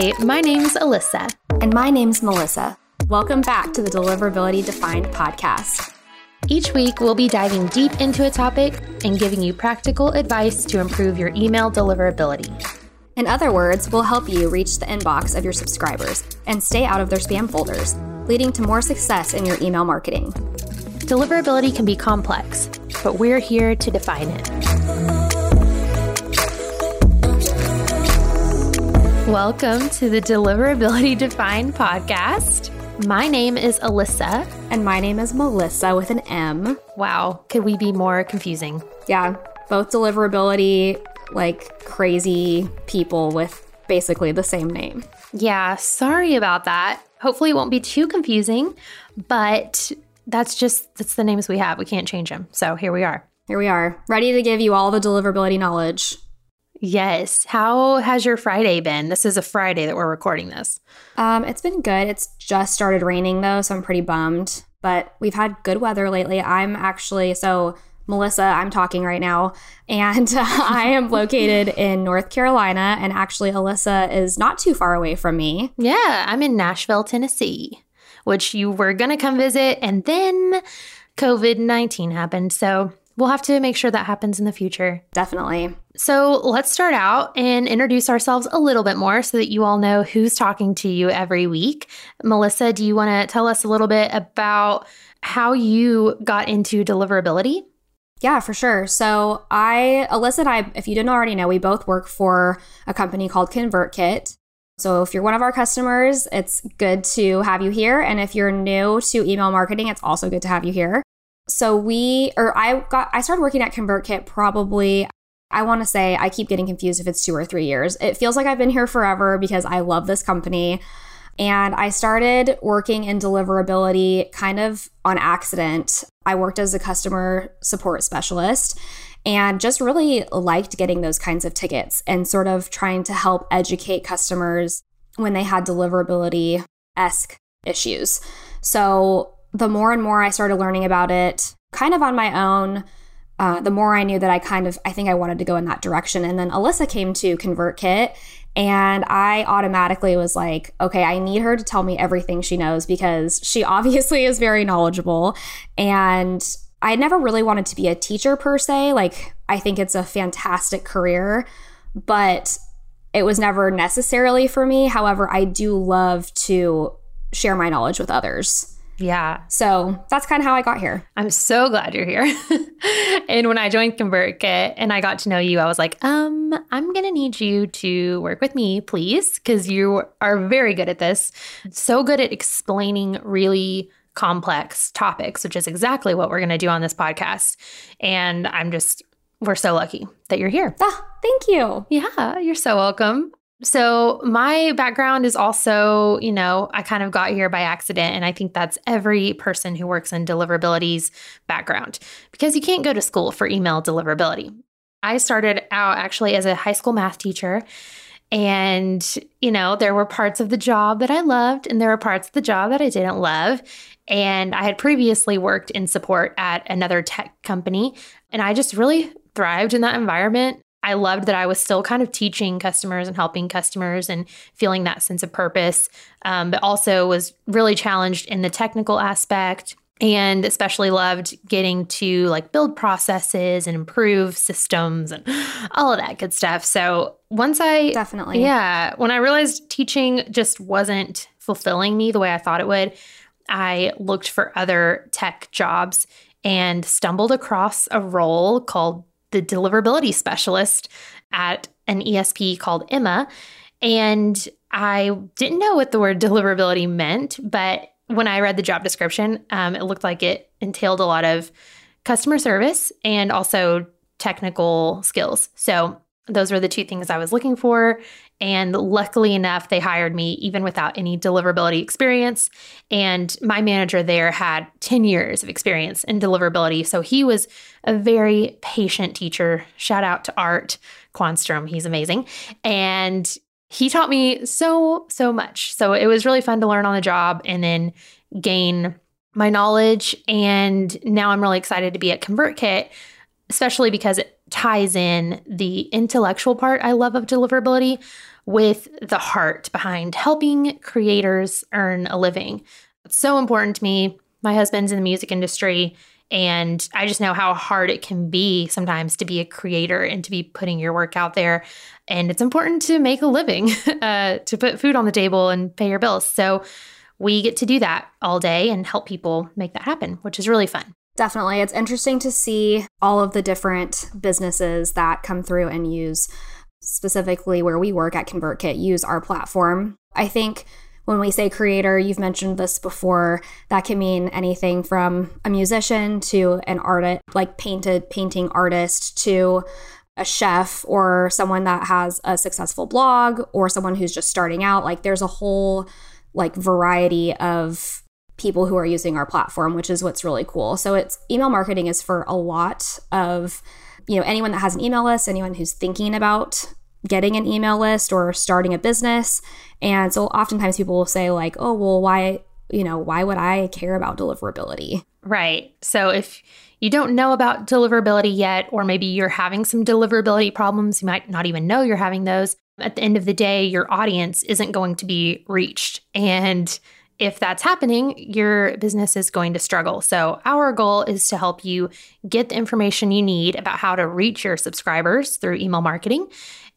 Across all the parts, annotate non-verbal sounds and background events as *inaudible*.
Hi, my name's Alyssa. And my name's Melissa. Welcome back to the Deliverability Defined podcast. Each week, we'll be diving deep into a topic and giving you practical advice to improve your email deliverability. In other words, we'll help you reach the inbox of your subscribers and stay out of their spam folders, leading to more success in your email marketing. Deliverability can be complex, but we're here to define it. Welcome to the Deliverability Defined podcast. My name is Alyssa. And my name is Melissa with an M. Wow, could we be more confusing? Yeah, both deliverability, like crazy people with basically the same name. Yeah, sorry about that. Hopefully, it won't be too confusing, but that's just that's the names we have. We can't change them. So here we are. Here we are, ready to give you all the deliverability knowledge. Yes. How has your Friday been? This is a Friday that we're recording this. Um, it's been good. It's just started raining though, so I'm pretty bummed. But we've had good weather lately. I'm actually so Melissa, I'm talking right now, and *laughs* I am located *laughs* in North Carolina, and actually Alyssa is not too far away from me. Yeah, I'm in Nashville, Tennessee, which you were going to come visit, and then COVID 19 happened. So we'll have to make sure that happens in the future. Definitely. So let's start out and introduce ourselves a little bit more so that you all know who's talking to you every week. Melissa, do you want to tell us a little bit about how you got into deliverability? Yeah, for sure. So I, Alyssa and I, if you didn't already know, we both work for a company called ConvertKit. So if you're one of our customers, it's good to have you here. And if you're new to email marketing, it's also good to have you here. So we, or I got, I started working at ConvertKit probably, I want to say, I keep getting confused if it's two or three years. It feels like I've been here forever because I love this company. And I started working in deliverability kind of on accident. I worked as a customer support specialist and just really liked getting those kinds of tickets and sort of trying to help educate customers when they had deliverability esque issues. So the more and more I started learning about it, kind of on my own, uh, the more I knew that I kind of, I think I wanted to go in that direction. And then Alyssa came to ConvertKit and I automatically was like, okay, I need her to tell me everything she knows because she *laughs* obviously is very knowledgeable. And I never really wanted to be a teacher per se. Like, I think it's a fantastic career, but it was never necessarily for me. However, I do love to share my knowledge with others. Yeah. So that's kind of how I got here. I'm so glad you're here. *laughs* and when I joined ConvertKit and I got to know you, I was like, um, I'm going to need you to work with me, please, because you are very good at this. So good at explaining really complex topics, which is exactly what we're going to do on this podcast. And I'm just, we're so lucky that you're here. Ah, thank you. Yeah, you're so welcome. So, my background is also, you know, I kind of got here by accident. And I think that's every person who works in deliverability's background because you can't go to school for email deliverability. I started out actually as a high school math teacher. And, you know, there were parts of the job that I loved, and there were parts of the job that I didn't love. And I had previously worked in support at another tech company, and I just really thrived in that environment. I loved that I was still kind of teaching customers and helping customers and feeling that sense of purpose, um, but also was really challenged in the technical aspect and especially loved getting to like build processes and improve systems and *laughs* all of that good stuff. So once I definitely, yeah, when I realized teaching just wasn't fulfilling me the way I thought it would, I looked for other tech jobs and stumbled across a role called the deliverability specialist at an ESP called Emma. And I didn't know what the word *laughs* deliverability meant, but when I read the job description, um, it looked like it entailed a lot of customer service and also technical skills. So those were the two things I was looking for. And luckily enough, they hired me even without any deliverability experience. And my manager there had 10 years of experience in deliverability. So he was a very patient teacher. Shout out to Art Quanstrom. He's amazing. And he taught me so, so much. So it was really fun to learn on the job and then gain my knowledge. And now I'm really excited to be at ConvertKit, especially because it ties in the intellectual part I love of deliverability with the heart behind helping creators earn a living. It's so important to me. My husband's in the music industry, and I just know how hard it can be sometimes to be a creator and to be putting your work out there. And it's important to make a living, *laughs* uh, to put food on the table and pay your bills. So we get to do that all day and help people make that happen, which is really fun. Definitely. It's interesting to see all of the different businesses that come through and use, specifically where we work at ConvertKit, use our platform. I think when we say creator, you've mentioned this before, that can mean anything from a musician to an artist, like painted painting artist to a chef or someone that has a successful blog or someone who's just starting out. Like there's a whole like variety of people who are using our platform, which is what's really cool. So it's email marketing is for a lot of you know anyone that has an email list, anyone who's thinking about getting an email list or starting a business. And so oftentimes people will say like, "Oh, well, why, you know, why would I care about deliverability?" Right. So if you don't know about deliverability yet, or maybe you're having some deliverability problems, you might not even know you're having those. At the end of the day, your audience isn't going to be reached. And if that's happening, your business is going to struggle. So, our goal is to help you get the information you need about how to reach your subscribers through email marketing.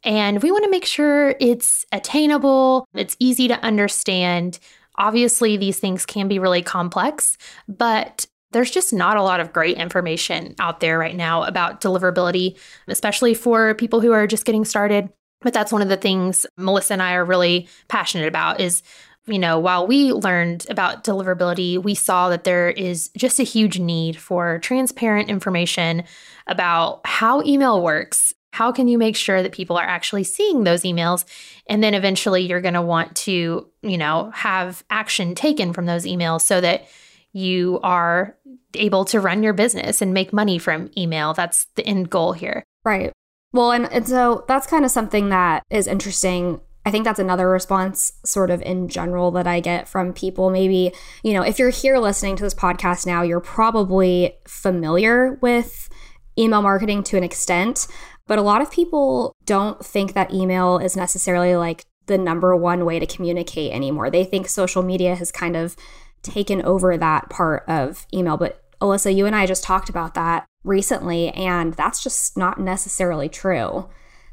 And we want to make sure it's attainable, it's easy to understand. Obviously, these things can be really complex, but there's just not a lot of great information out there right now about deliverability, especially for people who are just getting started. But that's one of the things Melissa and I are really passionate about is you know, while we learned about deliverability, we saw that there is just a huge need for transparent information about how email works. How can you make sure that people are actually seeing those emails? And then eventually you're going to want to, you know, have action taken from those emails so that you are able to run your business and make money from email. That's the end goal here. Right. Well, and, and so that's kind of something that is interesting. I think that's another response, sort of in general, that I get from people. Maybe, you know, if you're here listening to this podcast now, you're probably familiar with email marketing to an extent, but a lot of people don't think that email is necessarily like the number one way to communicate anymore. They think social media has kind of taken over that part of email. But Alyssa, you and I just talked about that recently, and that's just not necessarily true.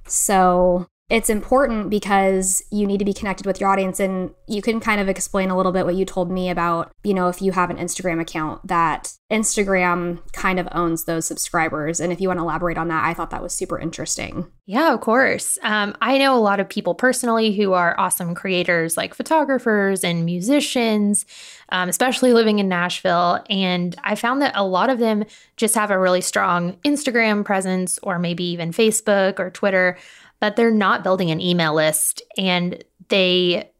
So it's important because you need to be connected with your audience. And you can kind of explain a little bit what you told me about you know if you have an instagram account that instagram kind of owns those subscribers. And if you want to elaborate on that i thought that was super interesting. Yeah of course. Um, i know a lot of people personally who are awesome creators like photographers and musicians um, especially living in nashville. And i found that a lot of them just have a really strong instagram presence or maybe even facebook or twitter but they're not building an email list and they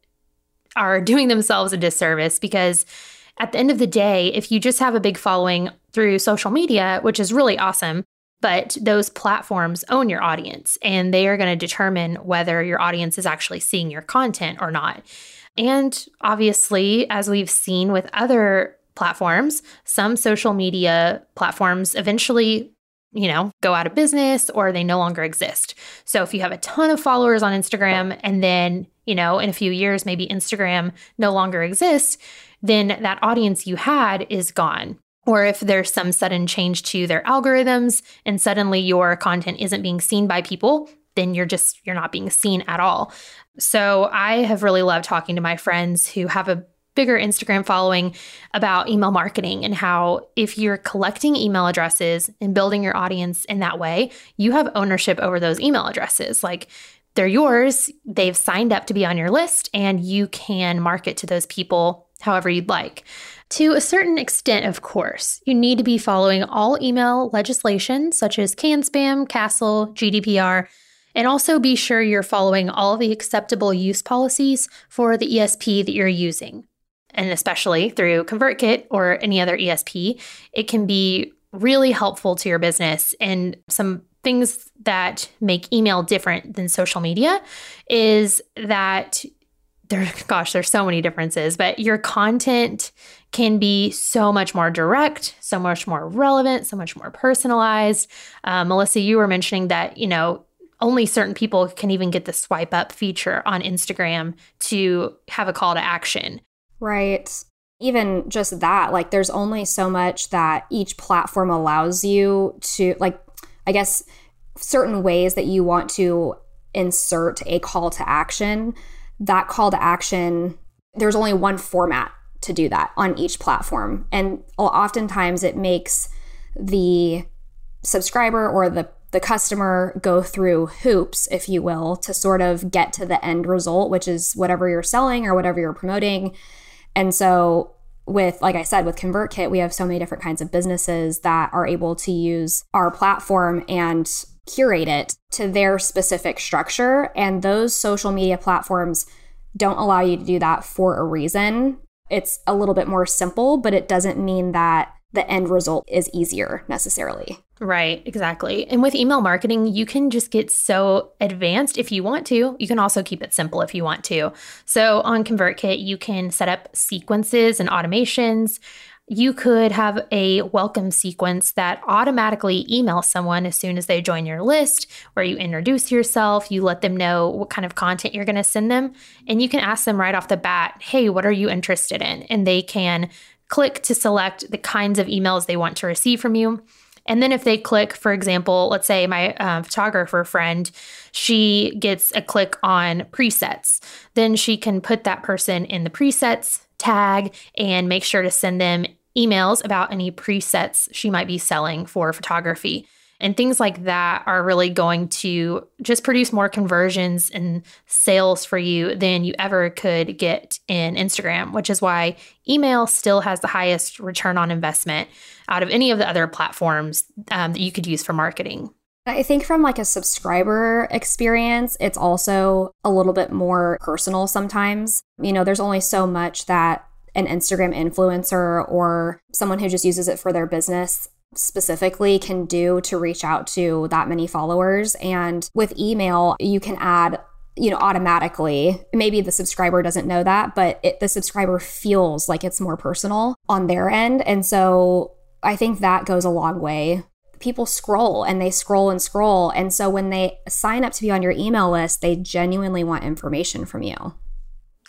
are *laughs* doing themselves a disservice because at the end of the day, if you just have a big following through social media, which is really awesome, but those platforms own your audience and they are going to determine whether your audience is actually seeing your content or not. And obviously, as we've seen with other platforms, some social media platforms eventually you know, go out of business or they no longer exist. So if you have a ton of followers on Instagram and then, you know, in a few years, maybe Instagram no longer exists, then that audience you had is gone. Or if there's some sudden change to their algorithms and suddenly your content isn't being seen by people, then you're just, you're not being seen at all. So I have really loved talking to my friends who have a bigger Instagram following about email marketing and how if you're collecting email addresses and building your audience in that way, you have ownership over those email addresses. Like they're yours, they've signed up to be on your list, and you can market to those people however you'd like. To a certain extent, of course, you need to be following all email legislation such as CAN-SPAM, CASL, GDPR, and also be sure you're following all the acceptable use policies for the ESP that you're using and especially through ConvertKit or any other ESP, it can be really helpful to your business. And some things that make email different than social media is that there, *laughs* gosh, there's so many differences, but your content can be so much more direct, so much more relevant, so much more personalized. Uh, Melissa, you were mentioning that, you know, only certain people can even get the swipe up feature on Instagram to have a call to action. Right. Even just that, like there's only so much that each platform allows you to, like, I guess certain ways that you want to insert a call to action. That call to action, there's only one format to do that on each platform. And oftentimes it makes the subscriber or the the customer go through hoops, if you will, to sort of get to the end result, which is whatever you're selling or whatever you're promoting. And so, with, like I said, with ConvertKit, we have so many different kinds of businesses that are able to use our platform and curate it to their specific structure. And those social media platforms don't allow you to do that for a reason. It's a little bit more simple, but it doesn't mean that the end result is easier necessarily. Right, exactly. And with email marketing, you can just get so advanced if you want to. You can also keep it simple if you want to. So on ConvertKit, you can set up sequences and automations. You could have a welcome sequence that automatically emails someone as soon as they join your list, where you introduce yourself, you let them know what kind of content you're going to send them, and you can ask them right off the bat, hey, what are you interested in? And they can click to select the kinds of emails they want to receive from you. And then if they click, for example, let's say my uh, photographer friend, she gets a click on presets, then she can put that person in the presets tag and make sure to send them emails about any presets she might be selling for photography. And things like that are really going to just produce more conversions and sales for you than you ever could get in Instagram, which is why email still has the highest return on investment out of any of the other platforms um, that you could use for marketing. I think from like a subscriber experience, it's also a little bit more personal sometimes. You know, there's only so much that an Instagram influencer or someone who just uses it for their business specifically can do to reach out to that many followers. And with email, you can add you know automatically. Maybe the subscriber doesn't know that but it, the subscriber feels like it's more personal on their end. And so i think that goes a long way. People scroll and they scroll and scroll. And so when they sign up to be on your email list they genuinely want information from you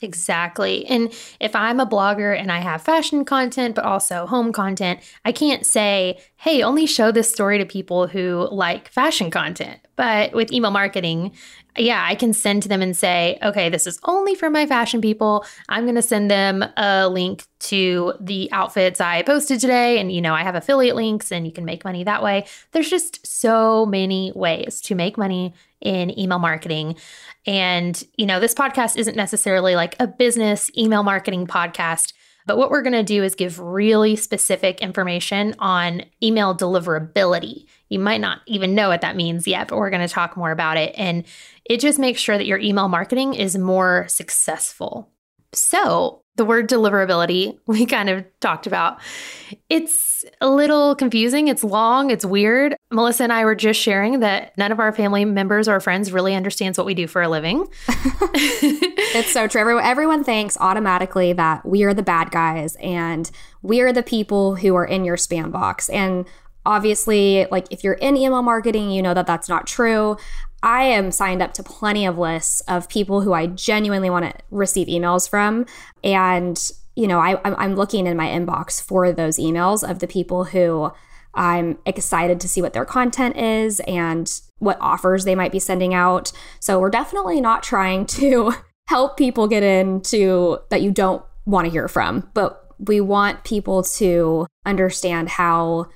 Exactly. And if I'm a blogger and I have fashion content, but also home content, I can't say, hey, only show this story to people who like fashion content. But with email marketing, yeah, I can send to them and say, okay, this is only for my fashion people. I'm going to send them a link to the outfits I posted today. And, you know, I have affiliate links and you can make money that way. There's just so many ways to make money in email marketing. And, you know, this podcast isn't necessarily like a business email marketing podcast. But what we're going to do is give really specific information on email deliverability. You might not even know what that means yet, but we're going to talk more about it. And it just makes sure that your email marketing is more successful. So, the word deliverability *laughs* we kind of talked about. It's a little confusing, it's long, it's weird. Melissa and I were just sharing that none of our family members or friends really understands what we do for a living. *laughs* it's so true. Everyone, thinks automatically that we are the bad guys and we are the people who are in your spam box. And obviously, like if you're in email marketing, you know that that's not true. I am signed up to plenty of lists of people who I genuinely want to receive emails from. And, you know, I, I'm looking in my inbox for those emails of the people who I'm excited to see what their content is and what offers they might be sending out. So we're definitely not trying to *laughs* help people get into that you don't want to hear from, but we want people to understand how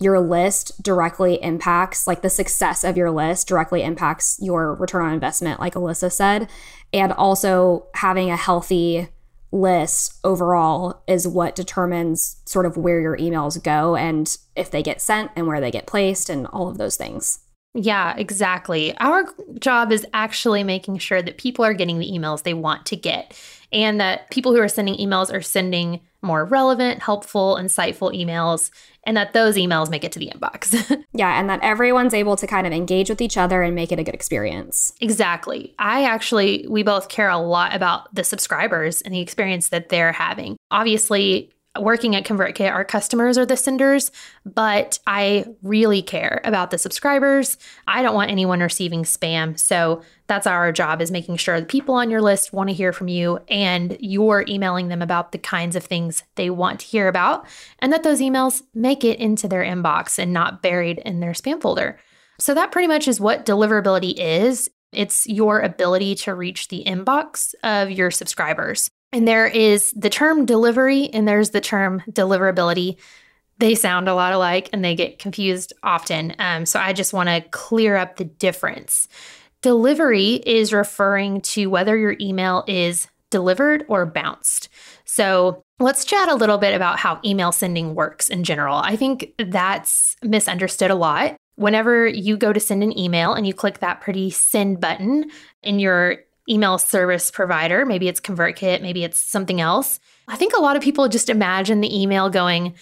your list directly impacts, like the success of your list directly impacts your return on investment, like Alyssa said. And also having a healthy list overall is what determines sort of where your emails go and if they get sent and where they get placed and all of those things. Yeah, exactly. Our job is actually making sure that people are getting the emails they want to get and that people who are sending emails are sending more relevant, helpful, insightful emails and that those emails make it to the inbox. *laughs* yeah, and that everyone's able to kind of engage with each other and make it a good experience. Exactly. I actually, we both care a lot about the subscribers and the experience that they're having. Obviously, working at ConvertKit, our customers are the senders, but I really care about the subscribers. I don't want anyone receiving spam. So that's our job is making sure the people on your list want to hear from you and you're emailing them about the kinds of things they want to hear about and that those emails make it into their inbox and not buried in their spam folder. So that pretty much is what deliverability is. It's your ability to reach the inbox of your subscribers. And there is the term delivery and there's the term deliverability. They sound a lot alike and they get confused often. Um, so I just want to clear up the difference. Delivery is referring to whether your email is delivered or bounced. So let's chat a little bit about how email sending works in general. I think that's misunderstood a lot. Whenever you go to send an email and you click that pretty send button in your email service provider, maybe it's ConvertKit, maybe it's something else, I think a lot of people just imagine the email going,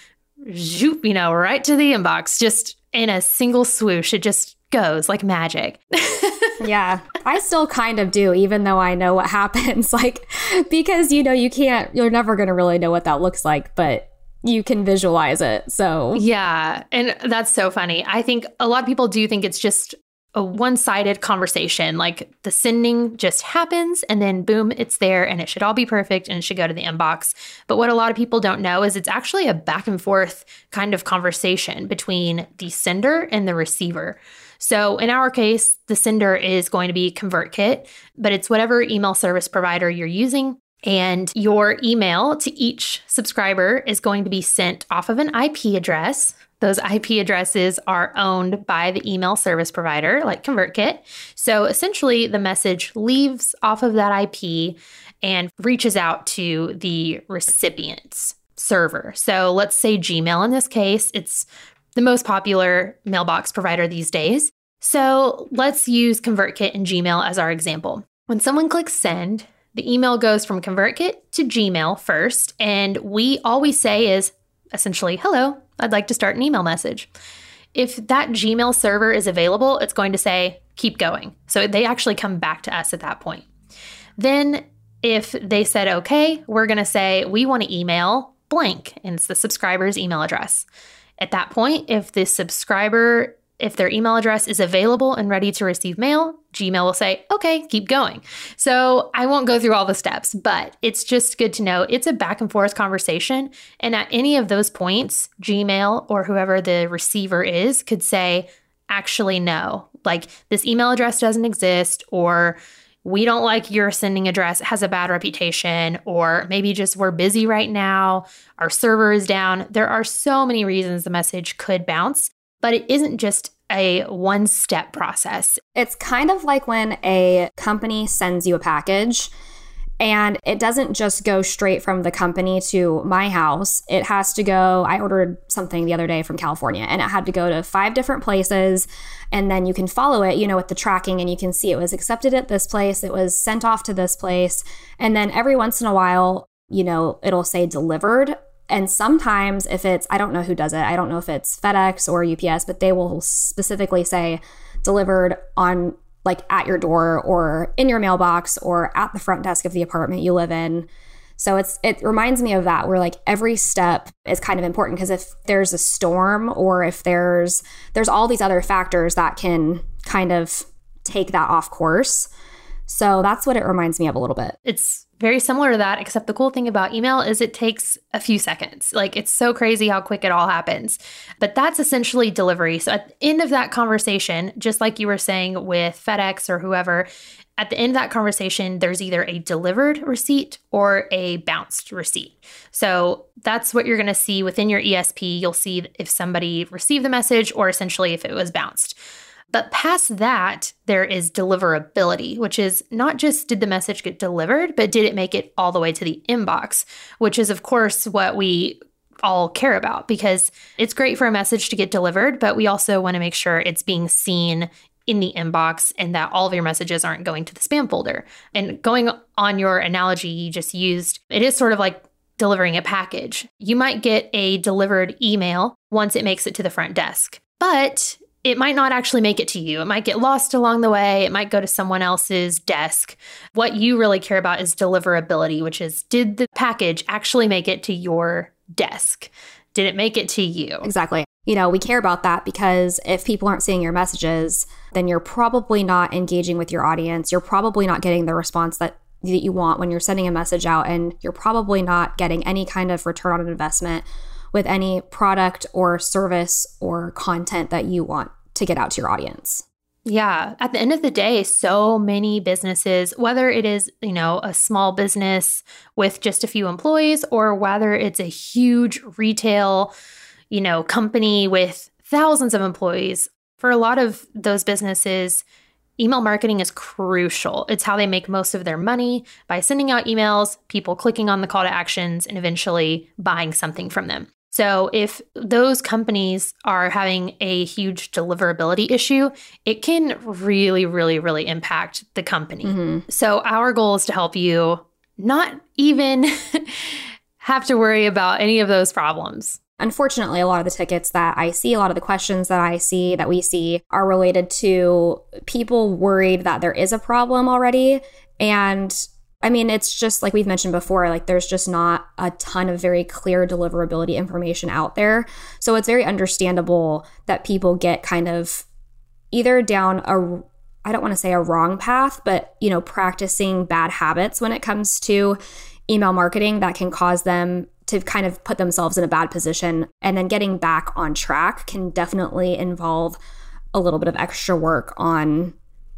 zoop, you know, right to the inbox, just in a single swoosh. It just goes like magic. *laughs* yeah, I still kind of do, even though I know what *laughs* happens. Like, because, you know, you can't, you're never going to really know what that looks like, but you can visualize it. So, yeah. And that's so funny. I think a lot of people do think it's just a one sided conversation. Like the sending just happens and then boom, it's there and it should all be perfect and it should go to the inbox. But what a lot of people don't know is it's actually a back and forth kind of conversation between the sender and the receiver. So in our case, the sender is going to be ConvertKit, but it's whatever email service provider you're using. And your email to each subscriber is going to be sent off of an IP address. Those IP addresses are owned by the email service provider, like ConvertKit. So essentially, the message leaves off of that IP and reaches out to the recipient's server. So let's say Gmail in this case, it's the most popular mailbox provider these days. So let's use ConvertKit and Gmail as our example. When someone clicks send, the email goes from ConvertKit to Gmail first, and we all we say is essentially, hello, I'd like to start an email message. If that Gmail server is available, it's going to say, keep going. So they actually come back to us at that point. Then, if they said, okay, we're going to say, we want to email blank, and it's the subscriber's email address. At that point, if the subscriber if their email address is available and ready to receive mail, Gmail will say, okay, keep going. So I won't go through all the steps, but it's just good to know it's a back and forth conversation. And at any of those points, Gmail or whoever the receiver is could say, actually, no, like this email address doesn't exist, or we don't like your sending address, it has a bad reputation, or maybe just we're busy right now, our server is down. There are so many reasons the message could bounce, but it isn't just a one step process. It's kind of like when a company sends you a package and it doesn't just go straight from the company to my house. It has to go. I ordered something the other day from California and it had to go to five different places. And then you can follow it, you know, with the tracking and you can see it was accepted at this place, it was sent off to this place. And then every once in a while, you know, it'll say delivered. And sometimes, if it's, I don't know who does it, I don't know if it's FedEx or UPS, but they will specifically say delivered on like at your door or in your mailbox or at the front desk of the apartment you live in. So it's it reminds me of that where like every step is kind of important because if there's a storm or if there's there's all these other factors that can kind of take that off course. So that's what it reminds me of a little bit. It's very similar to that, except the cool thing about email is it takes a few seconds. Like it's so crazy how quick it all happens. But that's essentially delivery. So at the end of that conversation, just like you were saying with FedEx or whoever, at the end of that conversation, there's either a delivered receipt or a bounced receipt. So that's what you're going to see within your ESP. You'll see if somebody received the message or essentially if it was bounced. But past that, there is deliverability, which is not just did the message get delivered, but did it make it all the way to the inbox, which is, of course, what we all care about because it's great for a message to get delivered, but we also want to make sure it's being seen in the inbox and that all of your messages aren't going to the spam folder. And going on your analogy you just used, it is sort of like delivering a package. You might get a delivered email once it makes it to the front desk. But it might not actually make it to you. It might get lost along the way. It might go to someone else's desk. What you really care about is deliverability, which is did the package actually make it to your desk? Did it make it to you? Exactly. You know, we care about that because if people aren't seeing your messages, then you're probably not engaging with your audience. You're probably not getting the response that that you want when you're sending a message out and you're probably not getting any kind of return on investment with any product or service or content that you want to get out to your audience. Yeah. At the end of the day, so many businesses, whether it is, you know, a small business with just a few employees or whether it's a huge retail, you know, company with thousands of employees, for a lot of those businesses, email marketing is crucial. It's how they make most of their money by sending out emails, people clicking on the call to actions, and eventually buying something from them. So, if those companies are having a huge deliverability issue, it can really, really, really impact the company. Mm-hmm. So, our goal is to help you not even *laughs* have to worry about any of those problems. Unfortunately, a lot of the tickets that I see, a lot of the questions that I see, that we see, are related to people worried that there is a problem already. And I mean, it's just like we've mentioned before, like there's just not a ton of very clear deliverability information out there. So it's very understandable that people get kind of either down a I don't want to say a wrong path, but you know, practicing bad habits when it comes to email marketing that can cause them to kind of put themselves in a bad position and then getting back on track can definitely involve a little bit of extra work on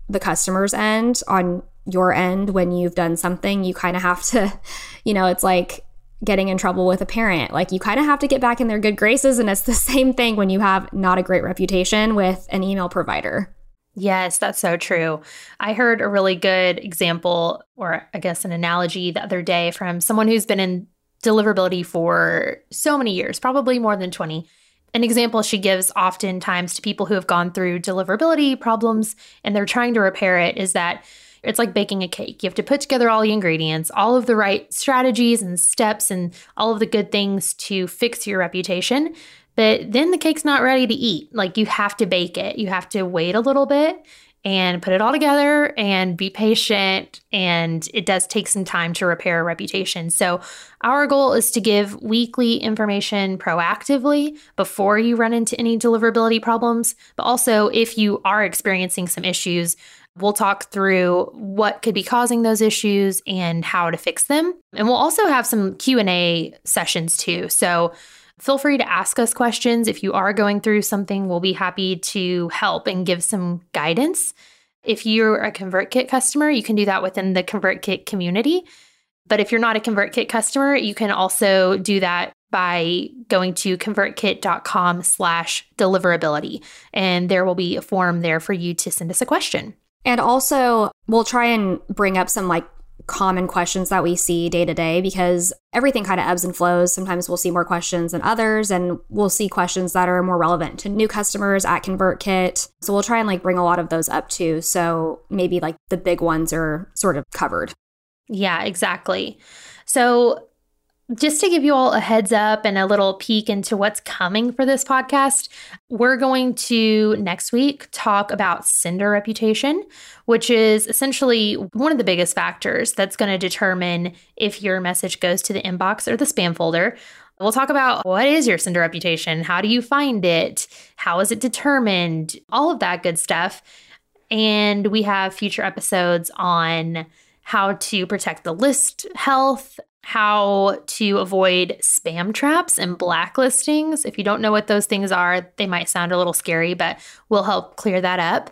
the customer's end on your end when you've done something, you kind of have to, *laughs* you know, it's like getting in trouble with a parent. Like you kind of have to get back in their good graces. And it's the *laughs* same thing when you have not a great reputation with an email provider. Yes, that's so true. I heard a really good example, or I guess an analogy the other day from someone who's been in deliverability for so many years, probably more than 20. An example she gives oftentimes to people who have gone through deliverability problems and they're trying to repair it is that it's like baking a cake. You have to put together all the ingredients, all of the right strategies and steps, and all of the good things to fix your reputation. But then the cake's not ready to eat. Like you have to bake it. You have to wait a little bit and put it all together and be patient. And it does take some time to repair a reputation. So, our goal is to give weekly information proactively before you run into any deliverability problems. But also, if you are experiencing some issues, We'll talk through what could be causing those issues and how to fix them. And we'll also have some Q&A sessions too. So feel free to ask us questions if you are going through something. We'll be happy to help and give some guidance. If you're a ConvertKit customer, you can do that within the ConvertKit community. But if you're not a ConvertKit customer, you can also do that by going to convertkit.com slash deliverability. And there will be a form there for you to send us a question. And also, we'll try and bring up some like common questions that we see day to day because everything kind of ebbs and flows. Sometimes we'll see more questions than others, and we'll see questions that are more relevant to new customers at ConvertKit. So we'll try and like bring a lot of those up too. So maybe like the big ones are sort of covered. Yeah, exactly. So just to give you all a heads up and a little peek into what's coming for this podcast, we're going to next week talk about sender reputation, which is essentially one of the biggest factors that's going to determine if your message goes to the inbox or the spam folder. We'll talk about what is your sender reputation? How do you find it? How is it determined? All of that good stuff. And we have future episodes on how to protect the list health, how to avoid spam traps and blacklistings. If you don't know what those things are, they might sound a little scary, but we'll help clear that up.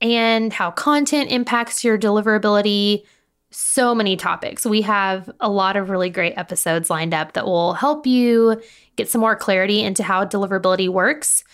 And how content impacts your deliverability. So many topics. We have a lot of really great episodes lined up that will help you get some more clarity into how deliverability works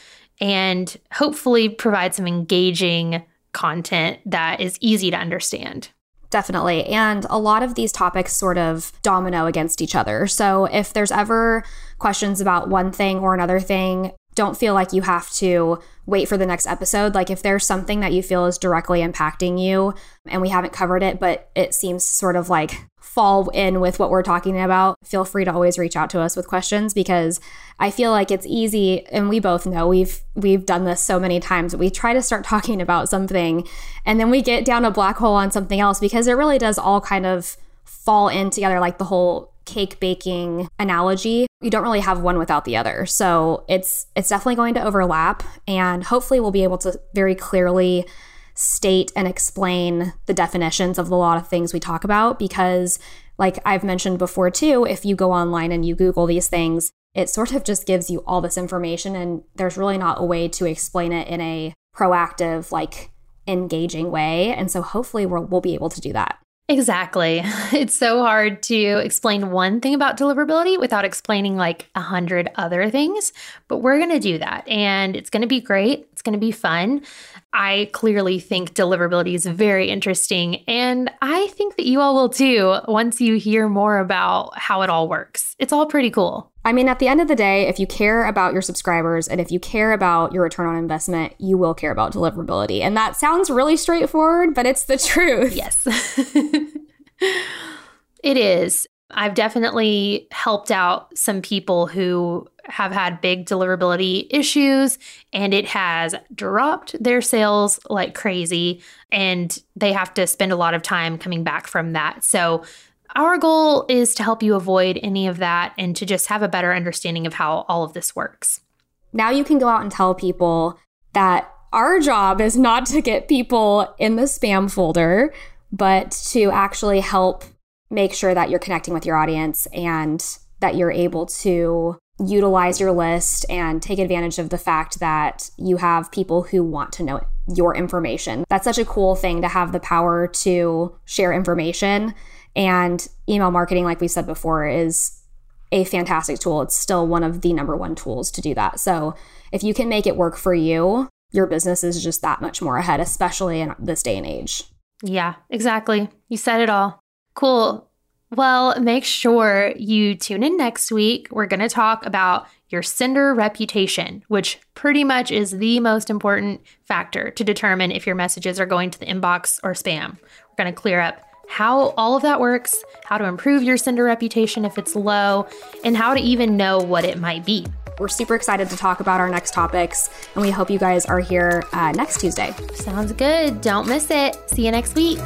and hopefully provide some engaging content that is easy to understand. Definitely. And a lot of these topics sort of domino against each other. So if there's ever questions about one thing or another thing, don't feel like you have to wait for the next episode. Like if there's something that you feel is directly impacting you and we haven't covered it, but it seems sort of like fall in with what we're talking about, feel free to always reach out to us with questions because I feel like it's easy and we both know we've we've done this so many times. We try to start *laughs* talking about something and then we get down a black hole on something else because it really does all kind of fall in together like the whole cake baking analogy. You don't really have one without the other. So it's it's definitely going to overlap and hopefully we'll be able to very clearly state and explain the definitions of a lot of things we talk about because like I've mentioned before too, if you go online and you google these things, it sort of just gives you all this information and there's really not a way to explain it in a proactive like engaging way and so hopefully we'll, we'll be able to do that Exactly. *laughs* It's so hard to explain one thing about deliverability without explaining like a hundred other things, but we're going to do that and it's going to be great. It's going to be fun. I clearly think deliverability is very interesting, and I think that you all will too once you hear more about how it all works. It's all pretty cool. I mean, at the end of the day, if you care about your subscribers and if you care about your return on investment, you will care about deliverability. And that sounds really straightforward, but it's the truth. Yes. *laughs* it is. I've definitely helped out some people who have had big deliverability issues and it has dropped their sales like crazy and they have to spend a lot of time coming back from that. So our goal is to help you avoid any of that and to just have a better understanding of how all of this works. Now you can go out and tell people that our job is not to get people in the spam folder, but to actually help make sure that you're connecting with your audience and that you're able to utilize your list and take advantage of the fact that you have people who want to know your information. That's such a cool thing to have the power to share information. And email marketing, like we said before, is a fantastic tool. It's still one of the number one tools to do that. So if you can make it work for you, your business is just that much more ahead, especially in this day and age. Yeah, exactly. You said it all. Cool. Well, make sure you tune in next week. We're going to talk about your sender reputation, which pretty much is the most important factor to determine if your messages are going to the inbox or spam. We're going to clear up how all of that works, how to improve your sender reputation if it's low, and how to even know what it might be. We're super excited to talk about our next topics, and we hope you guys are here uh, next Tuesday. Sounds good. Don't miss it. See you next week.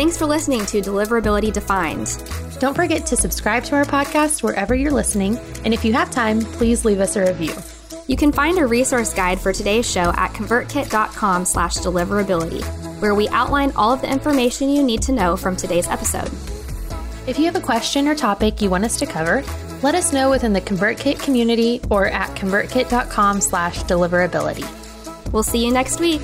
Thanks for listening to Deliverability Defined. Don't forget to subscribe to our podcast wherever you're listening, and if you have time, please leave us a review. You can find a resource guide for today's show at convertkit.com slash deliverability, where we outline all of the information you need to know from today's episode. If you have a question or topic you want us to cover, let us know within the ConvertKit community or at convertkit.com slash deliverability. We'll see you next week.